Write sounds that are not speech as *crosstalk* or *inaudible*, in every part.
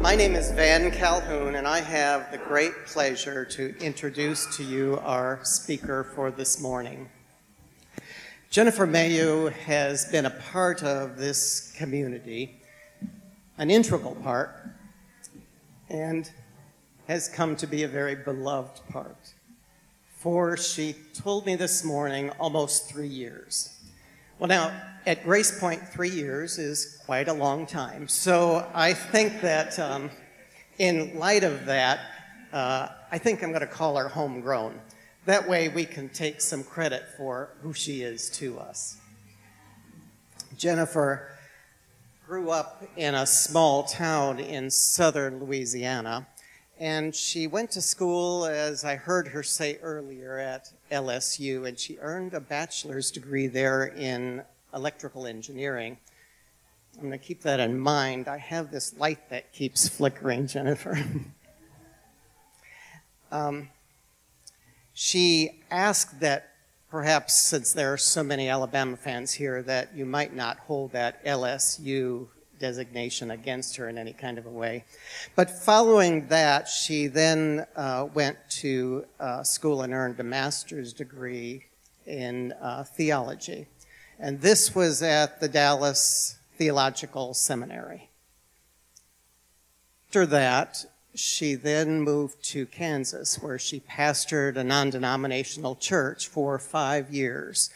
My name is Van Calhoun, and I have the great pleasure to introduce to you our speaker for this morning. Jennifer Mayo has been a part of this community, an integral part, and has come to be a very beloved part. For she told me this morning almost three years. Well, now, at Grace Point, three years is quite a long time. So I think that um, in light of that, uh, I think I'm going to call her homegrown. That way we can take some credit for who she is to us. Jennifer grew up in a small town in southern Louisiana, and she went to school, as I heard her say earlier, at LSU, and she earned a bachelor's degree there in electrical engineering. I'm going to keep that in mind. I have this light that keeps flickering, Jennifer. *laughs* um, she asked that perhaps, since there are so many Alabama fans here, that you might not hold that LSU designation against her in any kind of a way. But following that, she then uh, went to uh, school and earned a master's degree in uh, theology. And this was at the Dallas Theological Seminary. After that, she then moved to Kansas, where she pastored a non denominational church for five years.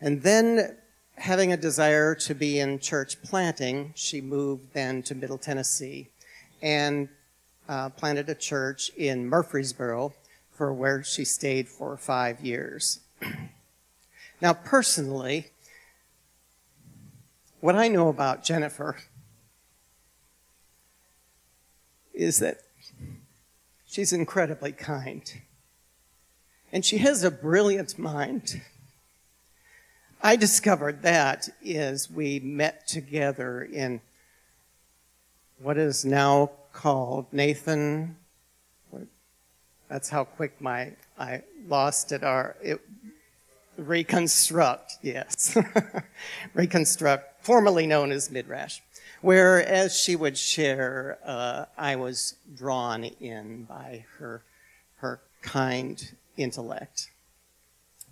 And then having a desire to be in church planting, she moved then to Middle Tennessee and uh, planted a church in Murfreesboro, for where she stayed for five years. *clears throat* now, personally, what I know about Jennifer is that she's incredibly kind. And she has a brilliant mind. I discovered that is we met together in what is now called Nathan. That's how quick my I lost it. Our it, reconstruct, yes, *laughs* reconstruct, formerly known as Midrash. Where, as she would share, uh, I was drawn in by her her kind intellect.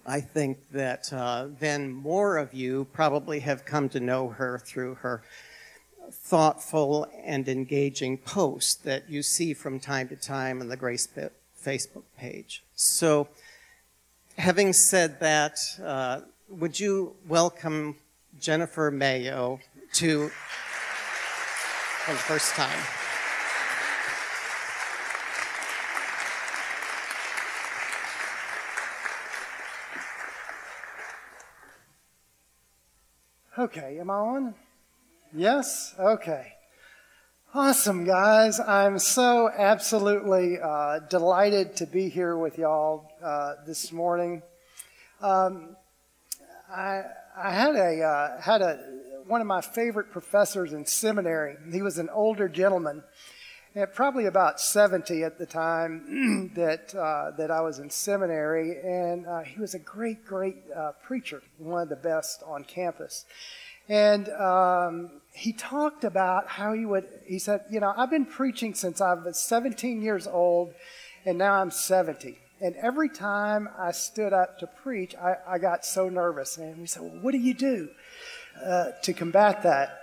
I think that uh, then more of you probably have come to know her through her thoughtful and engaging posts that you see from time to time on the Grace Facebook page. So, having said that, uh, would you welcome Jennifer Mayo to for the first time? Okay, am I on? Yes? Okay. Awesome, guys. I'm so absolutely uh, delighted to be here with y'all uh, this morning. Um, I, I had a uh, had a one of my favorite professors in seminary. He was an older gentleman, probably about 70 at the time *clears throat* that, uh, that I was in seminary, and uh, he was a great, great uh, preacher, one of the best on campus. And um, he talked about how he would, he said, You know, I've been preaching since I was 17 years old, and now I'm 70. And every time I stood up to preach, I, I got so nervous. And we said, Well, what do you do uh, to combat that?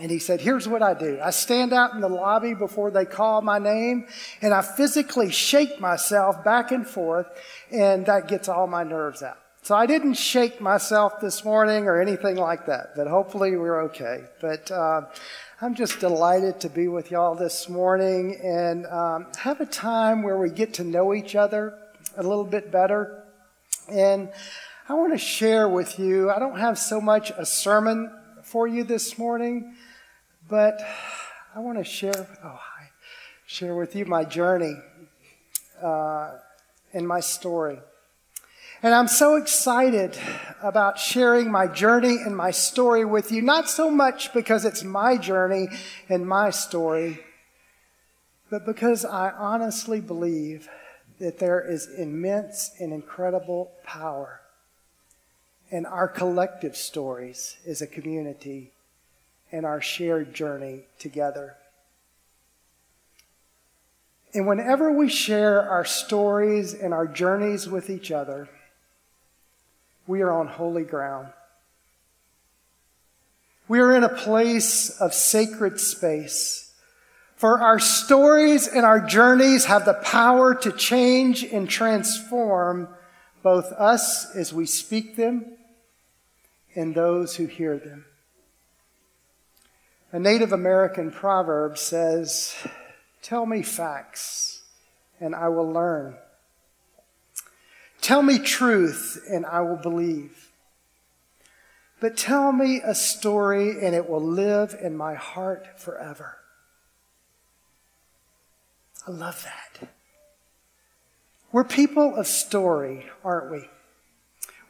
And he said, Here's what I do. I stand out in the lobby before they call my name, and I physically shake myself back and forth, and that gets all my nerves out. So I didn't shake myself this morning or anything like that, but hopefully we're okay. But uh, I'm just delighted to be with y'all this morning and um, have a time where we get to know each other a little bit better. And I want to share with you, I don't have so much a sermon for you this morning, but I want to share, oh, share with you my journey uh, and my story. And I'm so excited about sharing my journey and my story with you, not so much because it's my journey and my story, but because I honestly believe that there is immense and incredible power in our collective stories as a community and our shared journey together. And whenever we share our stories and our journeys with each other, we are on holy ground. We are in a place of sacred space. For our stories and our journeys have the power to change and transform both us as we speak them and those who hear them. A Native American proverb says, Tell me facts, and I will learn. Tell me truth, and I will believe. But tell me a story, and it will live in my heart forever. I love that. We're people of story, aren't we?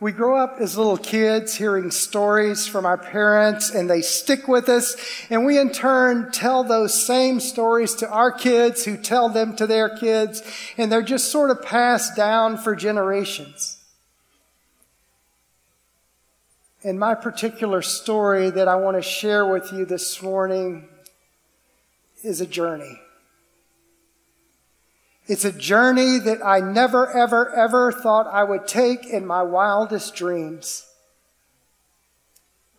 We grow up as little kids hearing stories from our parents and they stick with us. And we in turn tell those same stories to our kids who tell them to their kids. And they're just sort of passed down for generations. And my particular story that I want to share with you this morning is a journey. It's a journey that I never, ever, ever thought I would take in my wildest dreams.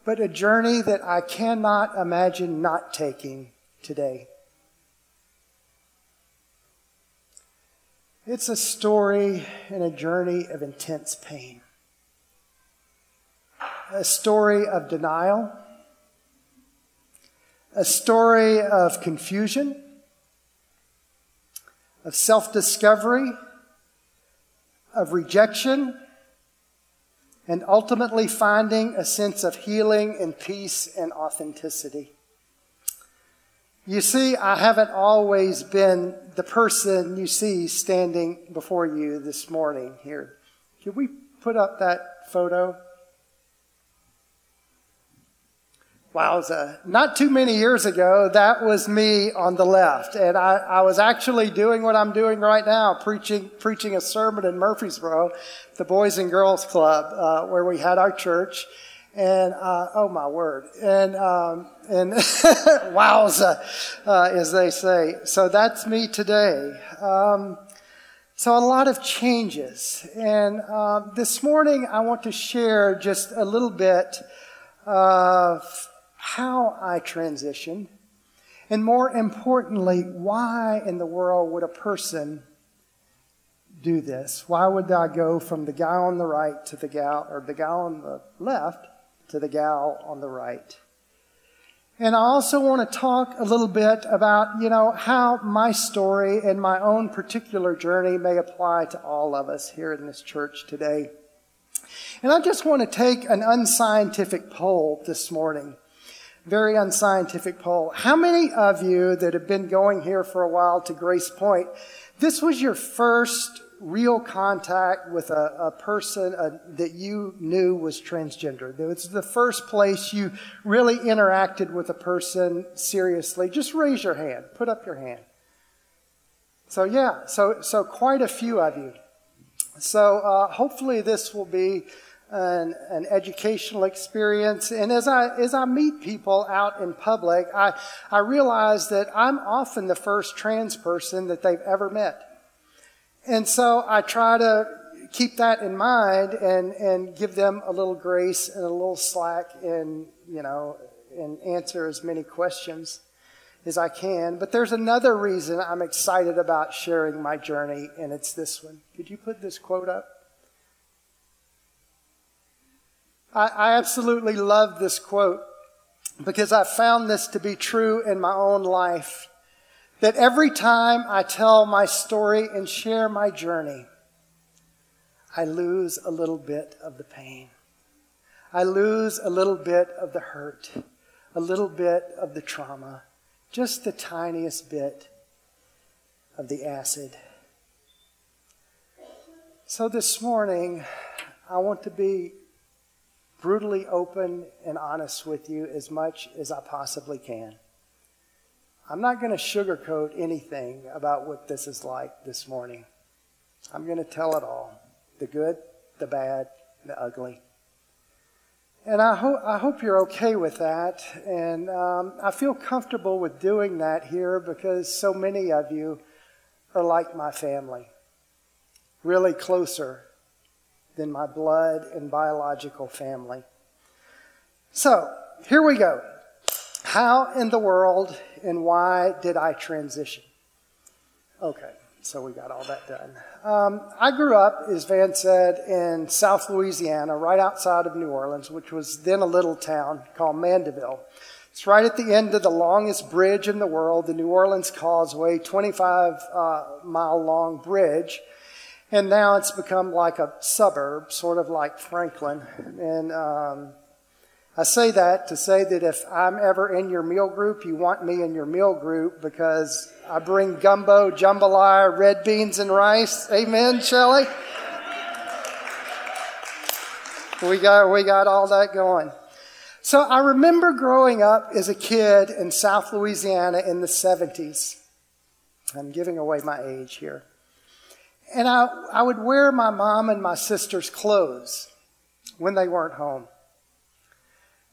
But a journey that I cannot imagine not taking today. It's a story and a journey of intense pain. A story of denial. A story of confusion of self discovery, of rejection, and ultimately finding a sense of healing and peace and authenticity. You see, I haven't always been the person you see standing before you this morning here. Can we put up that photo? Wowza. Not too many years ago, that was me on the left. And I, I, was actually doing what I'm doing right now, preaching, preaching a sermon in Murfreesboro, the Boys and Girls Club, uh, where we had our church. And, uh, oh my word. And, um, and *laughs* wowza, uh, as they say. So that's me today. Um, so a lot of changes. And um, this morning, I want to share just a little bit of how I transitioned, and more importantly, why in the world would a person do this? Why would I go from the guy on the right to the gal, or the gal on the left to the gal on the right? And I also want to talk a little bit about, you know, how my story and my own particular journey may apply to all of us here in this church today. And I just want to take an unscientific poll this morning very unscientific poll. How many of you that have been going here for a while to Grace Point, this was your first real contact with a, a person uh, that you knew was transgender? It was the first place you really interacted with a person seriously. Just raise your hand. Put up your hand. So yeah, so so quite a few of you. So uh, hopefully this will be an, an, educational experience. And as I, as I meet people out in public, I, I realize that I'm often the first trans person that they've ever met. And so I try to keep that in mind and, and give them a little grace and a little slack and, you know, and answer as many questions as I can. But there's another reason I'm excited about sharing my journey, and it's this one. Could you put this quote up? I, I absolutely love this quote because I found this to be true in my own life. That every time I tell my story and share my journey, I lose a little bit of the pain. I lose a little bit of the hurt, a little bit of the trauma, just the tiniest bit of the acid. So this morning, I want to be brutally open and honest with you as much as I possibly can. I'm not going to sugarcoat anything about what this is like this morning. I'm going to tell it all the good, the bad, the ugly. And I, ho- I hope you're okay with that. And um, I feel comfortable with doing that here because so many of you are like my family, really closer than my blood and biological family. So, here we go. How in the world and why did I transition? Okay, so we got all that done. Um, I grew up, as Van said, in South Louisiana, right outside of New Orleans, which was then a little town called Mandeville. It's right at the end of the longest bridge in the world, the New Orleans Causeway, 25 uh, mile long bridge. And now it's become like a suburb, sort of like Franklin. And um, I say that to say that if I'm ever in your meal group, you want me in your meal group because I bring gumbo, jambalaya, red beans, and rice. Amen, Shelley? We got, we got all that going. So I remember growing up as a kid in South Louisiana in the 70s. I'm giving away my age here. And I, I would wear my mom and my sister's clothes when they weren't home.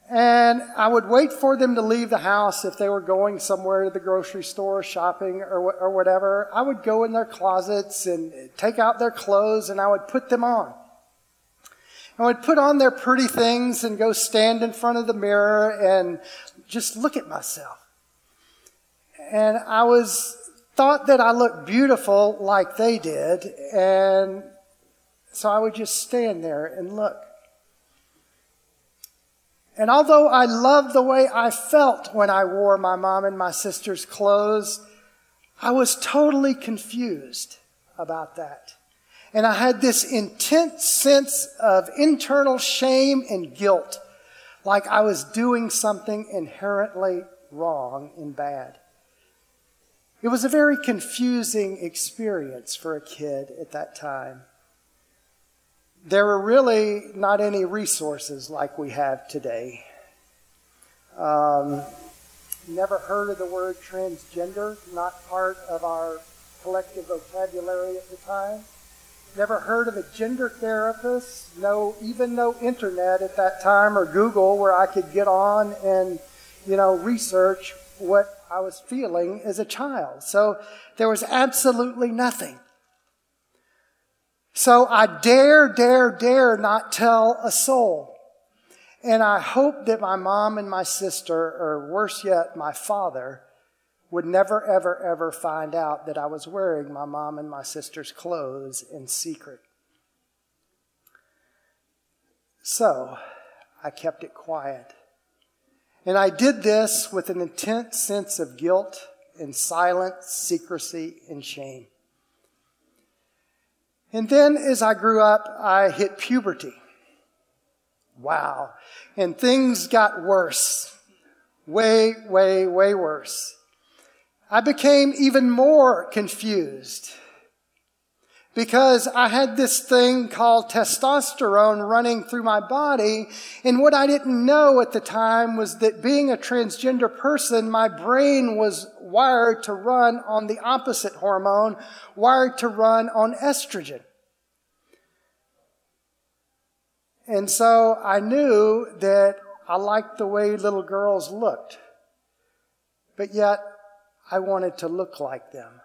And I would wait for them to leave the house if they were going somewhere to the grocery store, shopping, or, or whatever. I would go in their closets and take out their clothes and I would put them on. I would put on their pretty things and go stand in front of the mirror and just look at myself. And I was thought that I looked beautiful like they did, and so I would just stand there and look. And although I loved the way I felt when I wore my mom and my sister's clothes, I was totally confused about that. And I had this intense sense of internal shame and guilt, like I was doing something inherently wrong and bad. It was a very confusing experience for a kid at that time there were really not any resources like we have today. Um, never heard of the word transgender, not part of our collective vocabulary at the time. Never heard of a gender therapist, no, even no internet at that time or Google where I could get on and, you know, research what I was feeling as a child. So there was absolutely nothing. So I dare, dare, dare not tell a soul. And I hope that my mom and my sister, or worse yet, my father, would never, ever, ever find out that I was wearing my mom and my sister's clothes in secret. So I kept it quiet. And I did this with an intense sense of guilt and silent secrecy and shame. And then as I grew up, I hit puberty. Wow. And things got worse. Way, way, way worse. I became even more confused because I had this thing called testosterone running through my body. And what I didn't know at the time was that being a transgender person, my brain was wired to run on the opposite hormone, wired to run on estrogen. And so I knew that I liked the way little girls looked, but yet I wanted to look like them.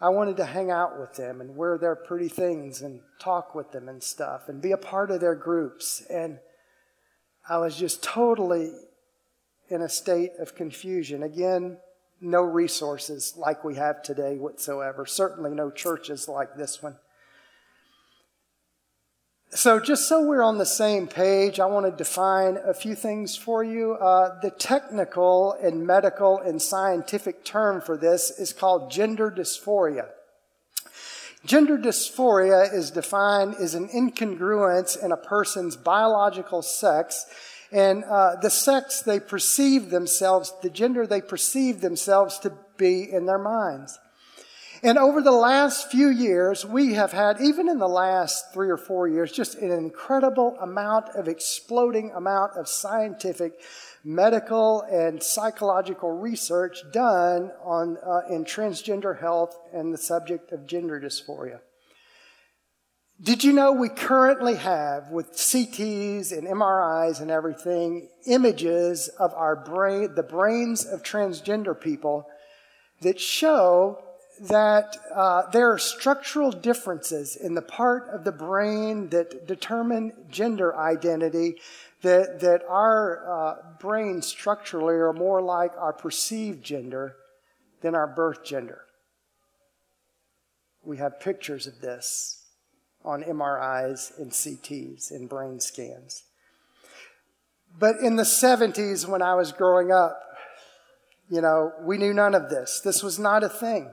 I wanted to hang out with them and wear their pretty things and talk with them and stuff and be a part of their groups. And I was just totally in a state of confusion. Again, no resources like we have today whatsoever. Certainly no churches like this one. So, just so we're on the same page, I want to define a few things for you. Uh, the technical and medical and scientific term for this is called gender dysphoria. Gender dysphoria is defined as an incongruence in a person's biological sex and uh, the sex they perceive themselves, the gender they perceive themselves to be in their minds. And over the last few years, we have had, even in the last three or four years, just an incredible amount of exploding amount of scientific, medical, and psychological research done on, uh, in transgender health and the subject of gender dysphoria. Did you know we currently have, with CTs and MRIs and everything, images of our brain, the brains of transgender people that show that uh, there are structural differences in the part of the brain that determine gender identity, that, that our uh, brains structurally are more like our perceived gender than our birth gender. We have pictures of this on MRIs and CTs and brain scans. But in the 70s, when I was growing up, you know, we knew none of this. This was not a thing.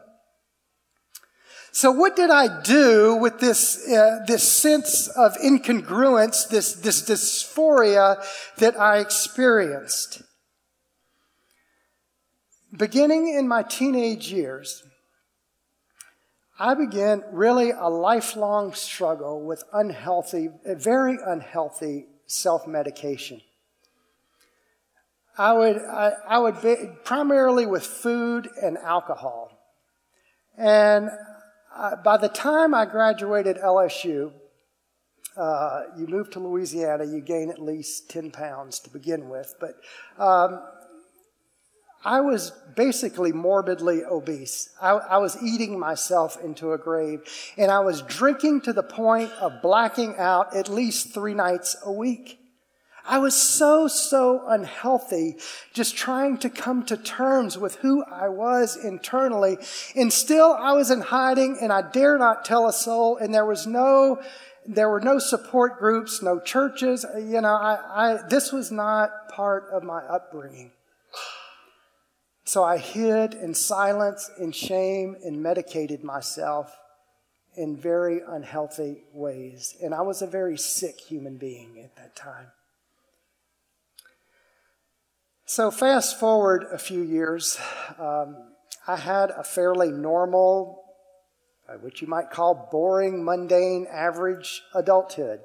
So what did I do with this, uh, this sense of incongruence, this, this dysphoria that I experienced? Beginning in my teenage years, I began really a lifelong struggle with unhealthy, very unhealthy self-medication. I would, I, I would be primarily with food and alcohol. And uh, by the time I graduated LSU, uh, you move to Louisiana, you gain at least 10 pounds to begin with. But um, I was basically morbidly obese. I, I, was eating myself into a grave, and I was drinking to the point of blacking out at least three nights a week. I was so, so unhealthy just trying to come to terms with who I was internally. And still I was in hiding and I dare not tell a soul and there was no, there were no support groups, no churches. You know, I, I, this was not part of my upbringing. So I hid in silence, in shame, and medicated myself in very unhealthy ways. And I was a very sick human being at that time. So, fast forward a few years, um, I had a fairly normal, uh, what you might call boring, mundane, average adulthood.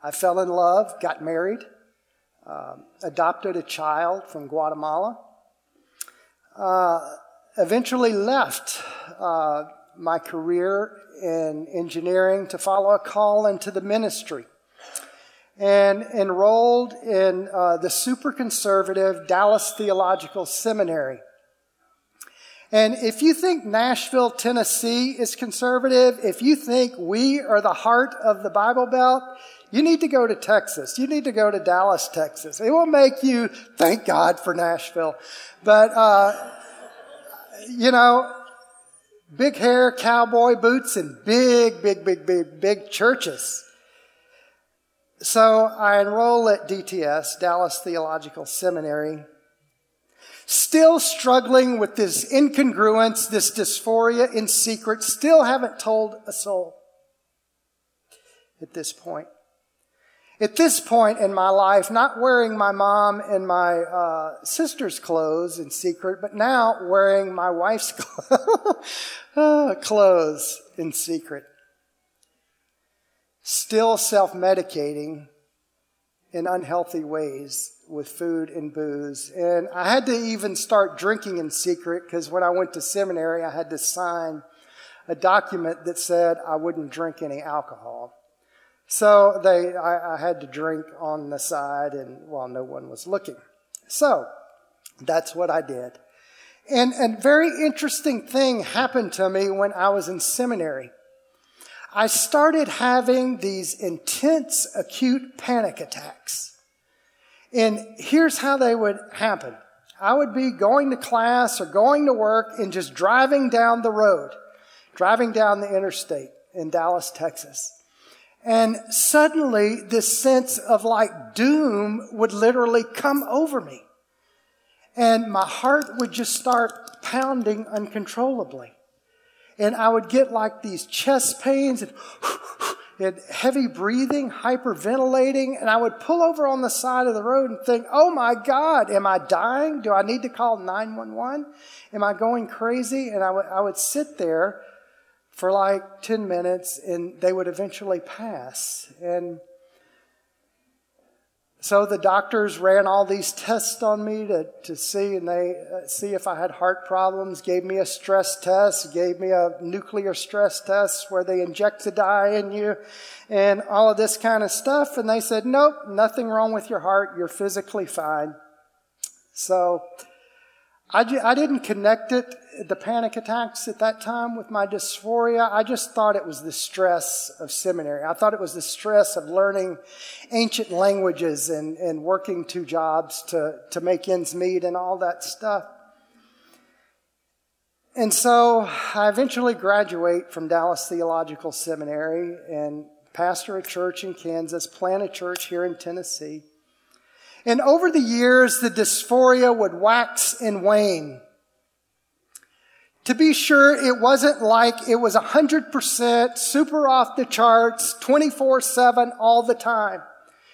I fell in love, got married, um, adopted a child from Guatemala, uh, eventually left uh, my career in engineering to follow a call into the ministry and enrolled in uh, the super conservative Dallas Theological Seminary. And if you think Nashville, Tennessee is conservative, if you think we are the heart of the Bible Belt, you need to go to Texas. You need to go to Dallas, Texas. It will make you thank God for Nashville. But, uh, you know, big hair, cowboy boots, and big, big, big, big, big churches. So I enroll at DTS, Dallas Theological Seminary, still struggling with this incongruence, this dysphoria in secret, still haven't told a soul at this point. At this point in my life, not wearing my mom and my uh, sister's clothes in secret, but now wearing my wife's *laughs* *laughs* clothes in secret still self medicating in unhealthy ways with food and booze. And I had to even start drinking in secret because when I went to seminary, I had to sign a document that said I wouldn't drink any alcohol. So they, I, I had to drink on the side and while no one was looking. So that's what I did. And a very interesting thing happened to me when I was in seminary. I started having these intense acute panic attacks. And here's how they would happen. I would be going to class or going to work and just driving down the road, driving down the interstate in Dallas, Texas. And suddenly this sense of like doom would literally come over me. And my heart would just start pounding uncontrollably and I would get like these chest pains and, *sighs* and heavy breathing, hyperventilating, and I would pull over on the side of the road and think, oh my God, am I dying? Do I need to call 911? Am I going crazy? And I would, I would sit there for like 10 minutes and they would eventually pass. And so the doctors ran all these tests on me to, to see and they uh, see if I had heart problems, gave me a stress test, gave me a nuclear stress test where they inject the dye in you and all of this kind of stuff. And they said, nope, nothing wrong with your heart. You're physically fine. So I, I didn't connect it, the panic attacks at that time, with my dysphoria. I just thought it was the stress of seminary. I thought it was the stress of learning ancient languages and, and working two jobs to, to make ends meet and all that stuff. And so I eventually graduate from Dallas Theological Seminary and pastor a church in Kansas, plant a church here in Tennessee. And over the years, the dysphoria would wax and wane. To be sure, it wasn't like it was 100% super off the charts, 24 7 all the time.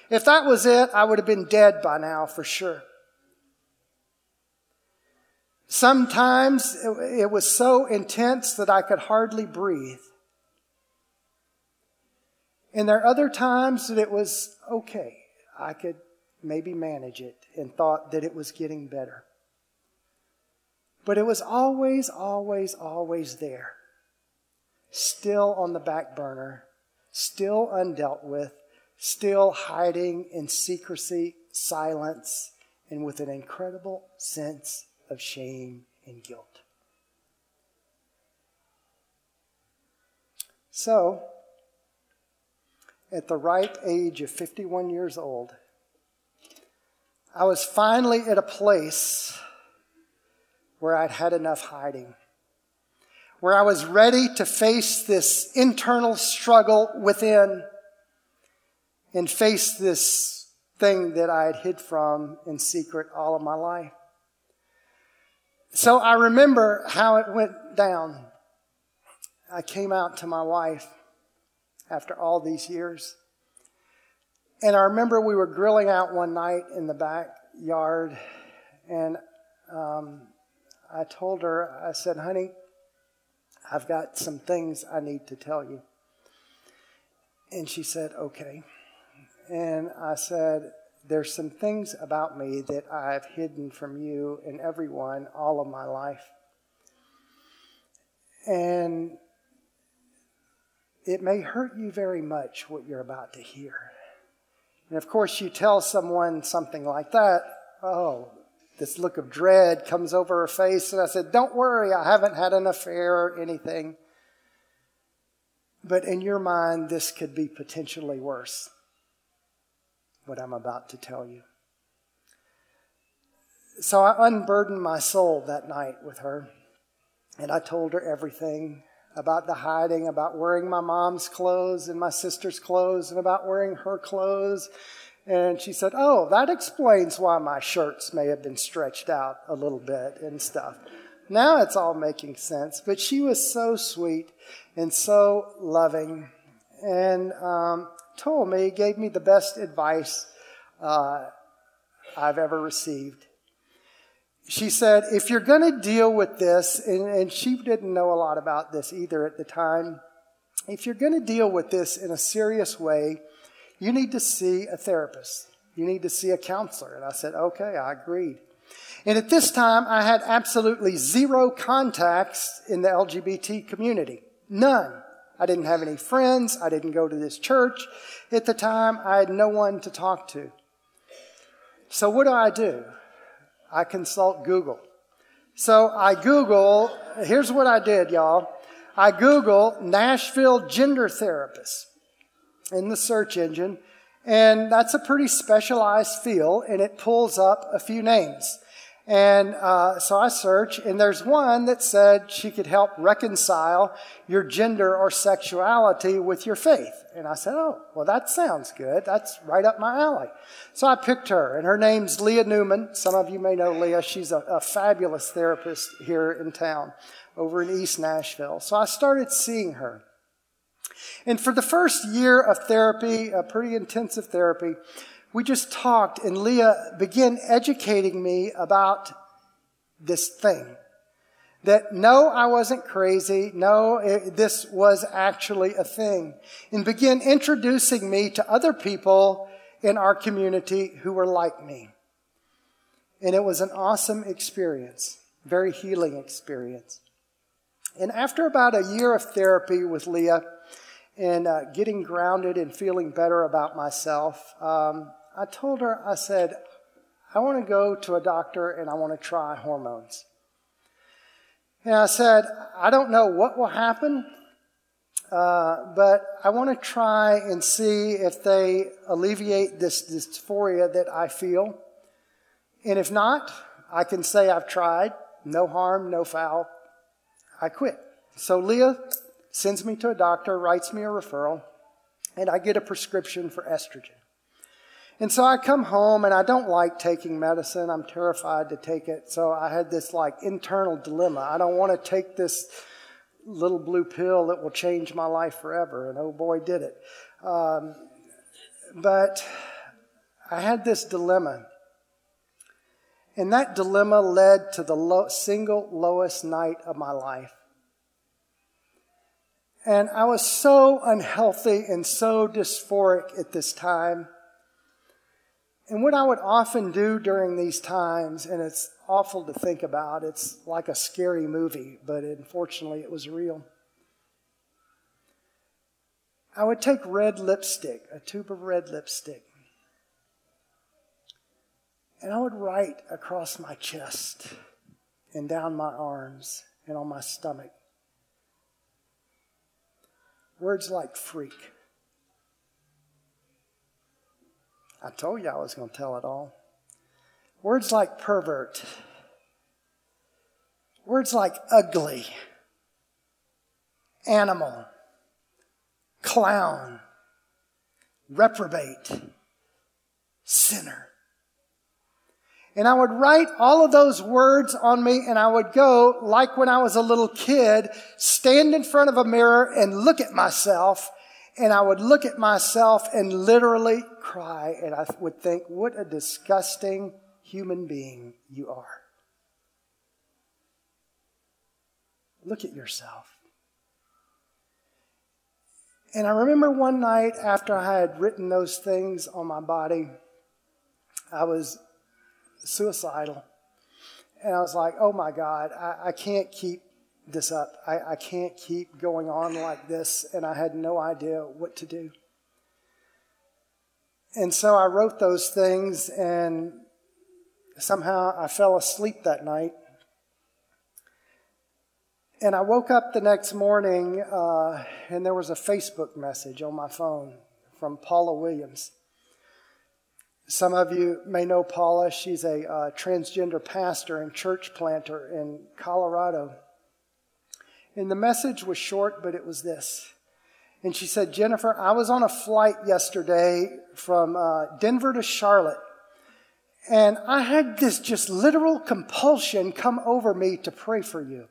If that was it, I would have been dead by now for sure. Sometimes it was so intense that I could hardly breathe. And there are other times that it was okay. I could maybe manage it and thought that it was getting better. But it was always, always, always there. Still on the back burner, still undealt with, still hiding in secrecy, silence, and with an incredible sense of shame and guilt. So, at the ripe age of 51 years old, I was finally at a place where I'd had enough hiding, where I was ready to face this internal struggle within and face this thing that I had hid from in secret all of my life. So I remember how it went down. I came out to my wife after all these years. And I remember we were grilling out one night in the backyard, and um, I told her, I said, honey, I've got some things I need to tell you. And she said, okay. And I said, there's some things about me that I've hidden from you and everyone all of my life. And it may hurt you very much what you're about to hear. And of course, you tell someone something like that, oh, this look of dread comes over her face. And I said, Don't worry, I haven't had an affair or anything. But in your mind, this could be potentially worse what I'm about to tell you. So I unburdened my soul that night with her, and I told her everything about the hiding, about wearing my mom's clothes and my sister's clothes, and about wearing her clothes. And she said, Oh, that explains why my shirts may have been stretched out a little bit and stuff. Now it's all making sense. But she was so sweet and so loving. And um, told me, gave me the best advice uh, I've ever received. She said, if you're going to deal with this, and, and she didn't know a lot about this either at the time, if you're going to deal with this in a serious way, you need to see a therapist. You need to see a counselor. And I said, okay, I agreed. And at this time, I had absolutely zero contacts in the LGBT community. None. I didn't have any friends. I didn't go to this church. At the time, I had no one to talk to. So what do I do? I consult Google. So I Google, here's what I did, y'all. I Google Nashville gender therapist in the search engine, and that's a pretty specialized field, and it pulls up a few names. And uh, so I search, and there's one that said she could help reconcile your gender or sexuality with your faith. And I said, Oh, well, that sounds good. That's right up my alley. So I picked her, and her name's Leah Newman. Some of you may know Leah. She's a, a fabulous therapist here in town over in East Nashville. So I started seeing her. And for the first year of therapy, a pretty intensive therapy, we just talked, and Leah began educating me about this thing. That no, I wasn't crazy. No, it, this was actually a thing. And began introducing me to other people in our community who were like me. And it was an awesome experience, very healing experience. And after about a year of therapy with Leah and uh, getting grounded and feeling better about myself, um, I told her, I said, I want to go to a doctor and I want to try hormones. And I said, I don't know what will happen, uh, but I want to try and see if they alleviate this dysphoria that I feel. And if not, I can say I've tried. No harm, no foul. I quit. So Leah sends me to a doctor, writes me a referral, and I get a prescription for estrogen. And so I come home and I don't like taking medicine. I'm terrified to take it. So I had this like internal dilemma. I don't want to take this little blue pill that will change my life forever. And oh boy, did it. Um, but I had this dilemma. And that dilemma led to the single lowest night of my life. And I was so unhealthy and so dysphoric at this time and what I would often do during these times, and it's awful to think about, it's like a scary movie, but unfortunately it was real. I would take red lipstick, a tube of red lipstick, and I would write across my chest and down my arms and on my stomach words like freak I told you I was going to tell it all. Words like pervert, words like ugly, animal, clown, reprobate, sinner. And I would write all of those words on me and I would go, like when I was a little kid, stand in front of a mirror and look at myself and I would look at myself and literally cry, and I would think, what a disgusting human being you are. Look at yourself. And I remember one night after I had written those things on my body, I was suicidal. And I was like, oh my God, I, I can't keep this up. I, I can't keep going on like this, and I had no idea what to do. And so I wrote those things, and somehow I fell asleep that night. And I woke up the next morning, uh, and there was a Facebook message on my phone from Paula Williams. Some of you may know Paula. She's a uh, transgender pastor and church planter in Colorado. And the message was short, but it was this. And she said, Jennifer, I was on a flight yesterday from uh, Denver to Charlotte. And I had this just literal compulsion come over me to pray for you.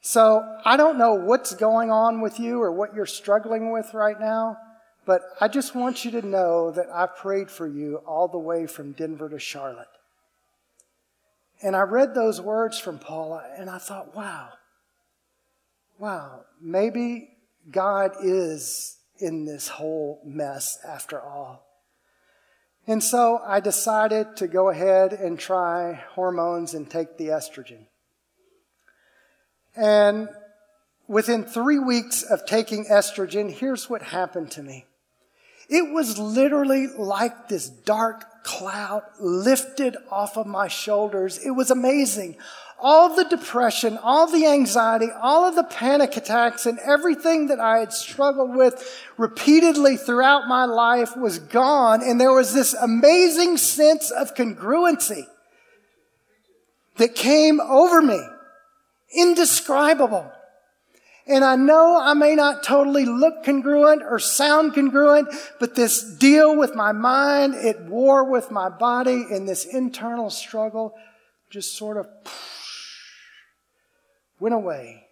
So I don't know what's going on with you or what you're struggling with right now, but I just want you to know that I prayed for you all the way from Denver to Charlotte. And I read those words from Paula and I thought, wow, wow, maybe God is in this whole mess after all. And so I decided to go ahead and try hormones and take the estrogen. And within three weeks of taking estrogen, here's what happened to me. It was literally like this dark cloud lifted off of my shoulders. It was amazing all the depression, all the anxiety, all of the panic attacks, and everything that I had struggled with repeatedly throughout my life was gone. And there was this amazing sense of congruency that came over me. Indescribable. And I know I may not totally look congruent or sound congruent, but this deal with my mind, it war with my body, and this internal struggle just sort of went away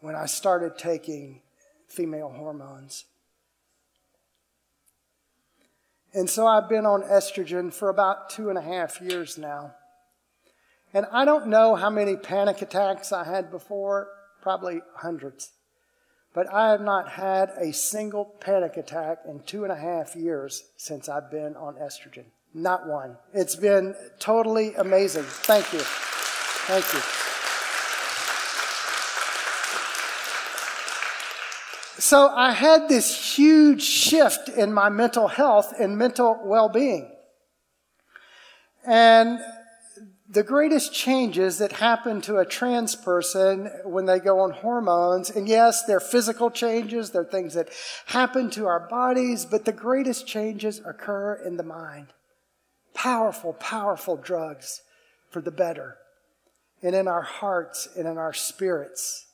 when I started taking female hormones. And so I've been on estrogen for about two and a half years now. And I don't know how many panic attacks I had before, probably hundreds. But I have not had a single panic attack in two and a half years since I've been on estrogen. Not one. It's been totally amazing. Thank you. Thank you. So I had this huge shift in my mental health and mental well being. And the greatest changes that happen to a trans person when they go on hormones, and yes, they're physical changes, they're things that happen to our bodies, but the greatest changes occur in the mind. Powerful, powerful drugs for the better, and in our hearts and in our spirits.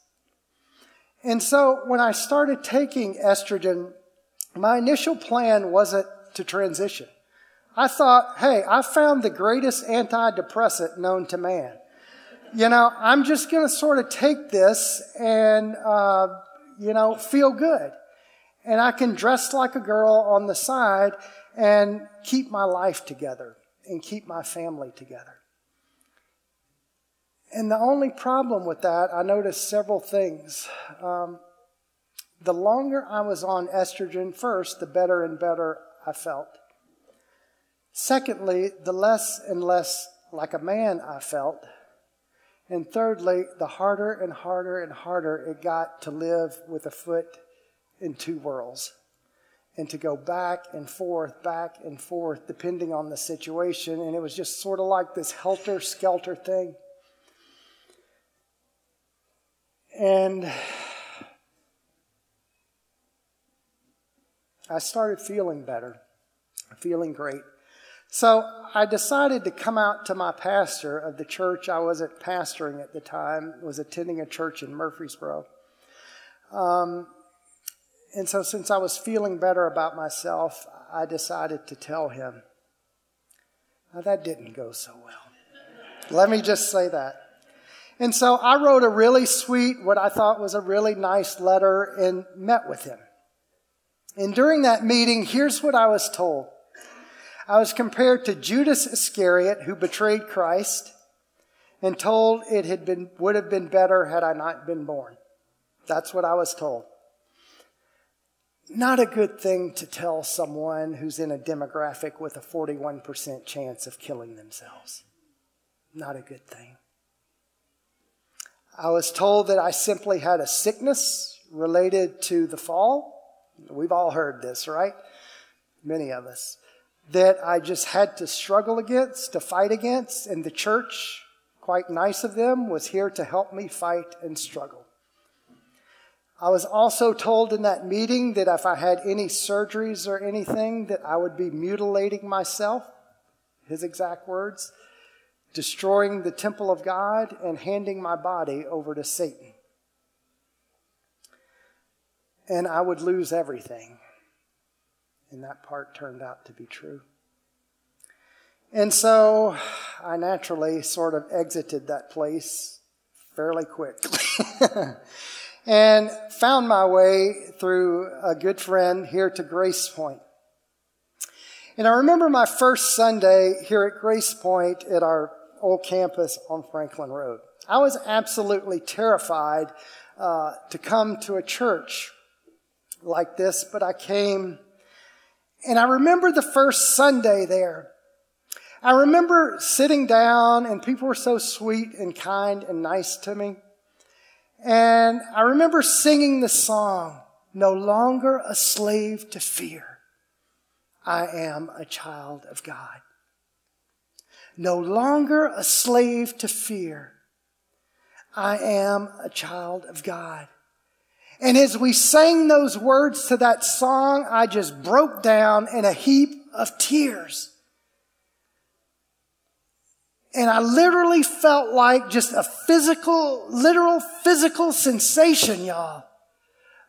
And so when I started taking estrogen, my initial plan wasn't to transition. I thought, hey, I found the greatest antidepressant known to man. You know, I'm just going to sort of take this and, uh, you know, feel good. And I can dress like a girl on the side and keep my life together and keep my family together. And the only problem with that, I noticed several things. Um, the longer I was on estrogen first, the better and better I felt. Secondly, the less and less like a man I felt. And thirdly, the harder and harder and harder it got to live with a foot in two worlds and to go back and forth, back and forth, depending on the situation. And it was just sort of like this helter skelter thing. And I started feeling better, feeling great. So I decided to come out to my pastor of the church I wasn't pastoring at the time, was attending a church in Murfreesboro. Um, and so, since I was feeling better about myself, I decided to tell him. Now, that didn't go so well. Let me just say that. And so I wrote a really sweet, what I thought was a really nice letter, and met with him. And during that meeting, here's what I was told I was compared to Judas Iscariot who betrayed Christ and told it had been, would have been better had I not been born. That's what I was told. Not a good thing to tell someone who's in a demographic with a 41% chance of killing themselves. Not a good thing. I was told that I simply had a sickness related to the fall. We've all heard this, right? Many of us that I just had to struggle against, to fight against, and the church, quite nice of them, was here to help me fight and struggle. I was also told in that meeting that if I had any surgeries or anything, that I would be mutilating myself, his exact words, destroying the temple of God and handing my body over to Satan. And I would lose everything and that part turned out to be true. And so I naturally sort of exited that place fairly quickly *laughs* and found my way through a good friend here to GracePointe. And I remember my first Sunday here at GracePointe at our old campus on Franklin Road. I was absolutely terrified uh, to come to a church like this, but I came and I remember the first Sunday there. I remember sitting down and people were so sweet and kind and nice to me. And I remember singing the song, No Longer a Slave to Fear. I am a child of God. No longer a slave to fear. I am a child of God. And as we sang those words to that song, I just broke down in a heap of tears. And I literally felt like just a physical, literal physical sensation, y'all,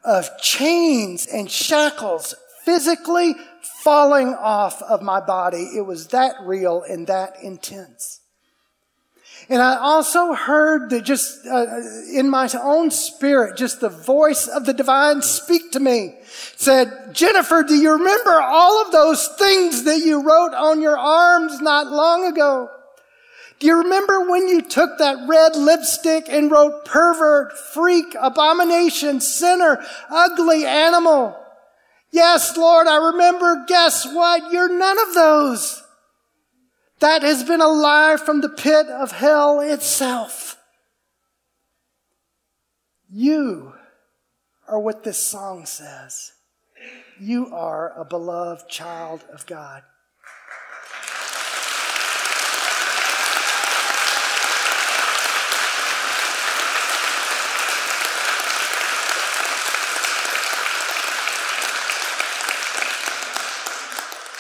of chains and shackles physically falling off of my body. It was that real and that intense. And I also heard that just uh, in my own spirit, just the voice of the divine speak to me. Said, Jennifer, do you remember all of those things that you wrote on your arms not long ago? Do you remember when you took that red lipstick and wrote pervert, freak, abomination, sinner, ugly animal? Yes, Lord, I remember. Guess what? You're none of those that has been alive from the pit of hell itself. You are what this song says. You are a beloved child of God.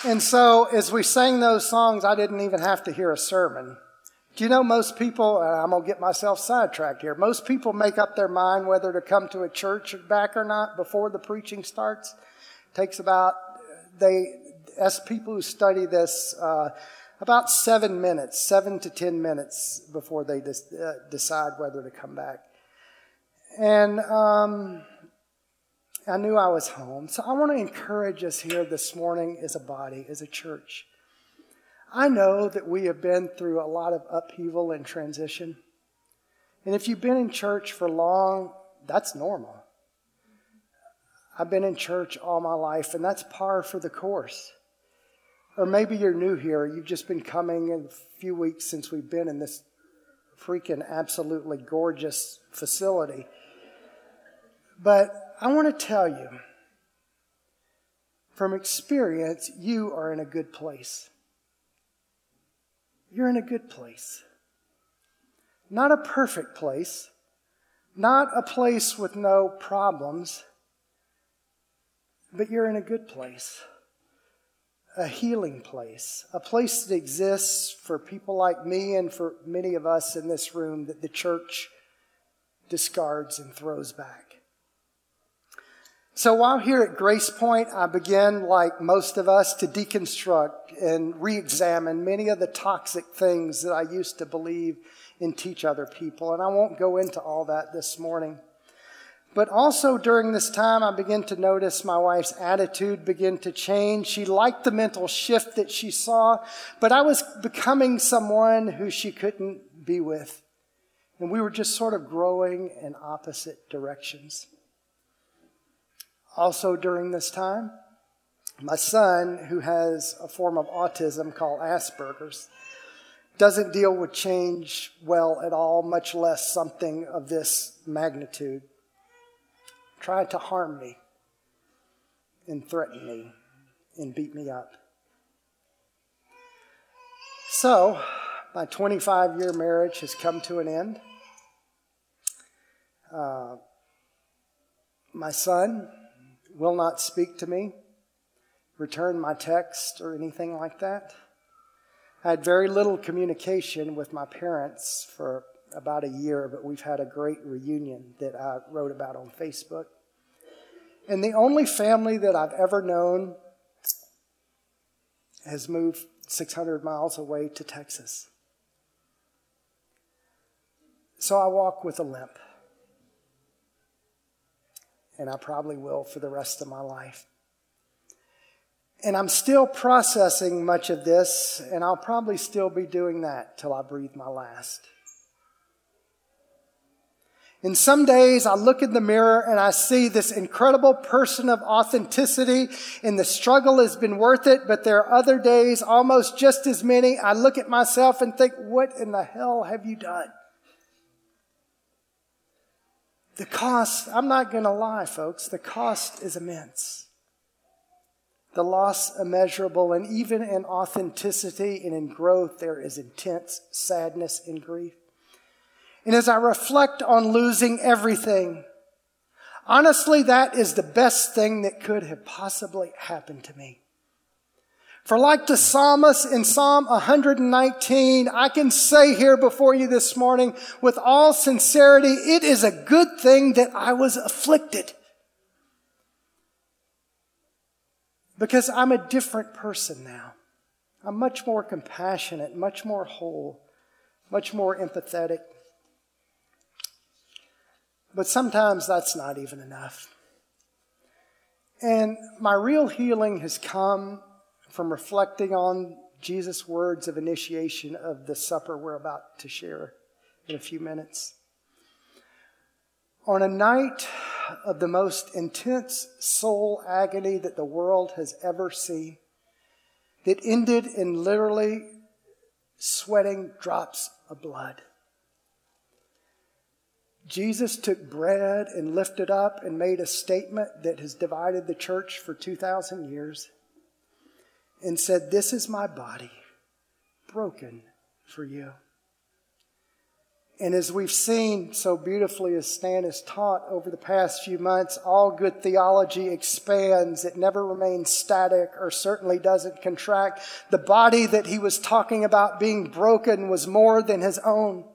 And so, as we sang those songs, I didn't even have to hear a sermon. Do you know most people, I'm going to get myself sidetracked here, most people make up their mind whether to come to a church back or not before the preaching starts. It takes about, they, as people who study this, uh, about seven minutes, seven to ten minutes before they uh, decide whether to come back. And um, I knew I was home. So I want to encourage us here this morning as a body, as a church. I know that we have been through a lot of upheaval and transition. And if you've been in church for long, that's normal. I've been in church all my life, and that's par for the course. Or maybe you're new here. You've just been coming in a few weeks since we've been in this freaking absolutely gorgeous facility. But I want to tell you from experience, you are in a good place. You're in a good place. Not a perfect place, not a place with no problems, but you're in a good place a healing place, a place that exists for people like me and for many of us in this room that the church discards and throws back. So while here at GracePointe, I begin, like most of us, to deconstruct and re examine many of the toxic things that I used to believe and teach other people. And I won't go into all that this morning. But also during this time, I began to notice my wife's attitude begin to change. She liked the mental shift that she saw, but I was becoming someone who she couldn't be with. And we were just sort of growing in opposite directions. Also during this time, my son, who has a form of autism called Asperger's, doesn't deal with change well at all, much less something of this magnitude tried to harm me and threaten me and beat me up. So, my 25 year marriage has come to an end. Uh, my son will not speak to me, return my text, or anything like that. I had very little communication with my parents for about a year, but we've had a great reunion that I wrote about on Facebook. And the only family that I've ever known has moved 600 miles away to Texas. So I walk with a limp. And I probably will for the rest of my life. And I'm still processing much of this, and I'll probably still be doing that till I breathe my last. And some days I look in the mirror and I see this incredible person of authenticity and the struggle has been worth it. But there are other days, almost just as many, I look at myself and think, what in the hell have you done? The cost, I'm not going to lie, folks, the cost is immense. The loss immeasurable, and even in authenticity and in growth, there is intense sadness and grief. And as I reflect on losing everything, honestly, that is the best thing that could have possibly happened to me. For like the psalmist in Psalm 119, I can say here before you this morning with all sincerity, it is a good thing that I was afflicted. Because I'm a different person now. I'm much more compassionate, much more whole, much more empathetic. But sometimes that's not even enough. And my real healing has come from reflecting on Jesus' words of initiation of the supper we're about to share in a few minutes. On a night of the most intense soul agony that the world has ever seen, that ended in literally sweating drops of blood. Jesus took bread and lifted up and made a statement that has divided the church for 2,000 years and said, This is my body broken for you. And as we've seen so beautifully, as Stan has taught over the past few months, all good theology expands. It never remains static or certainly doesn't contract. The body that he was talking about being broken was more than his own.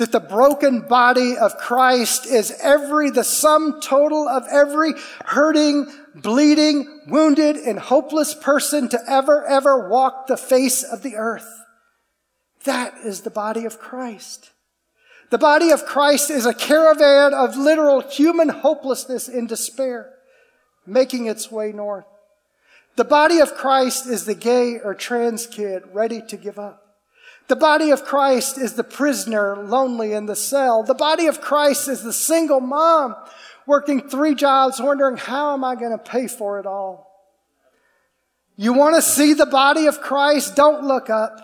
That the broken body of Christ is every, the sum total of every hurting, bleeding, wounded, and hopeless person to ever, ever walk the face of the earth. That is the body of Christ. The body of Christ is a caravan of literal human hopelessness and despair making its way north. The body of Christ is the gay or trans kid ready to give up. The body of Christ is the prisoner lonely in the cell. The body of Christ is the single mom working three jobs wondering how am I going to pay for it all? You want to see the body of Christ? Don't look up.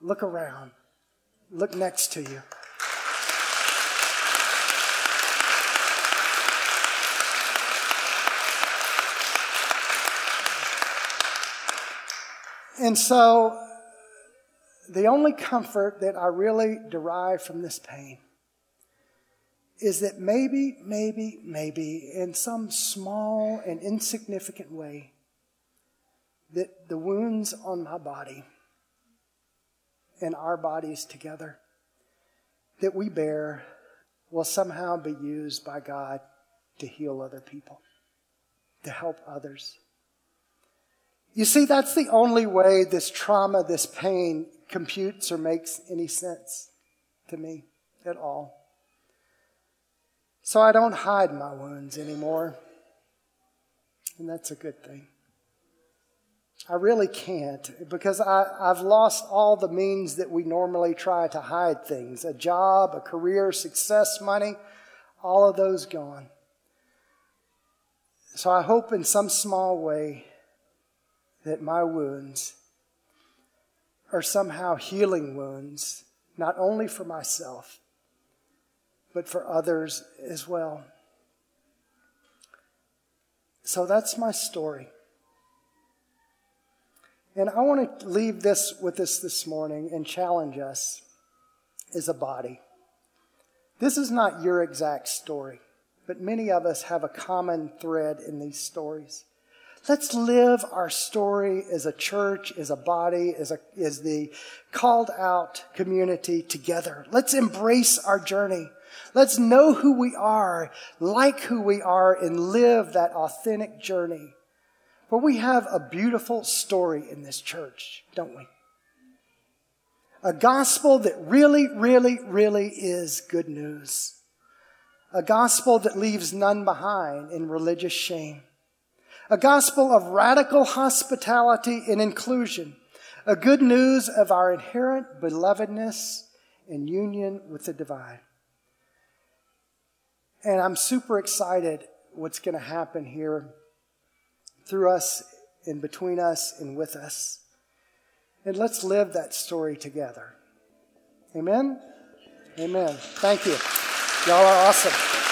Look around look next to you. And so, the only comfort that I really derive from this pain is that maybe, maybe, maybe, in some small and insignificant way, that the wounds on my body and our bodies together that we bear will somehow be used by God to heal other people, to help others. You see, that's the only way this trauma, this pain computes or makes any sense to me at all. So I don't hide my wounds anymore. And that's a good thing. I really can't because I, I've lost all the means that we normally try to hide things a job, a career, success, money, all of those gone. So I hope in some small way that my wounds are somehow healing wounds, not only for myself, but for others as well. So that's my story. And I want to leave this with us this morning and challenge us as a body. This is not your exact story, but many of us have a common thread in these stories. Let's live our story as a church, as a body, as, a, as the called out community together. Let's embrace our journey. Let's know who we are, like who we are, and live that authentic journey but we have a beautiful story in this church, don't we? A gospel that really, really, really is good news. A gospel that leaves none behind in religious shame. A gospel of radical hospitality and inclusion. A good news of our inherent belovedness and union with the divine. And I'm super excited what's going to happen here through us and between us and with us. And let's live that story together. Amen? Amen. Thank you. Y'all are awesome.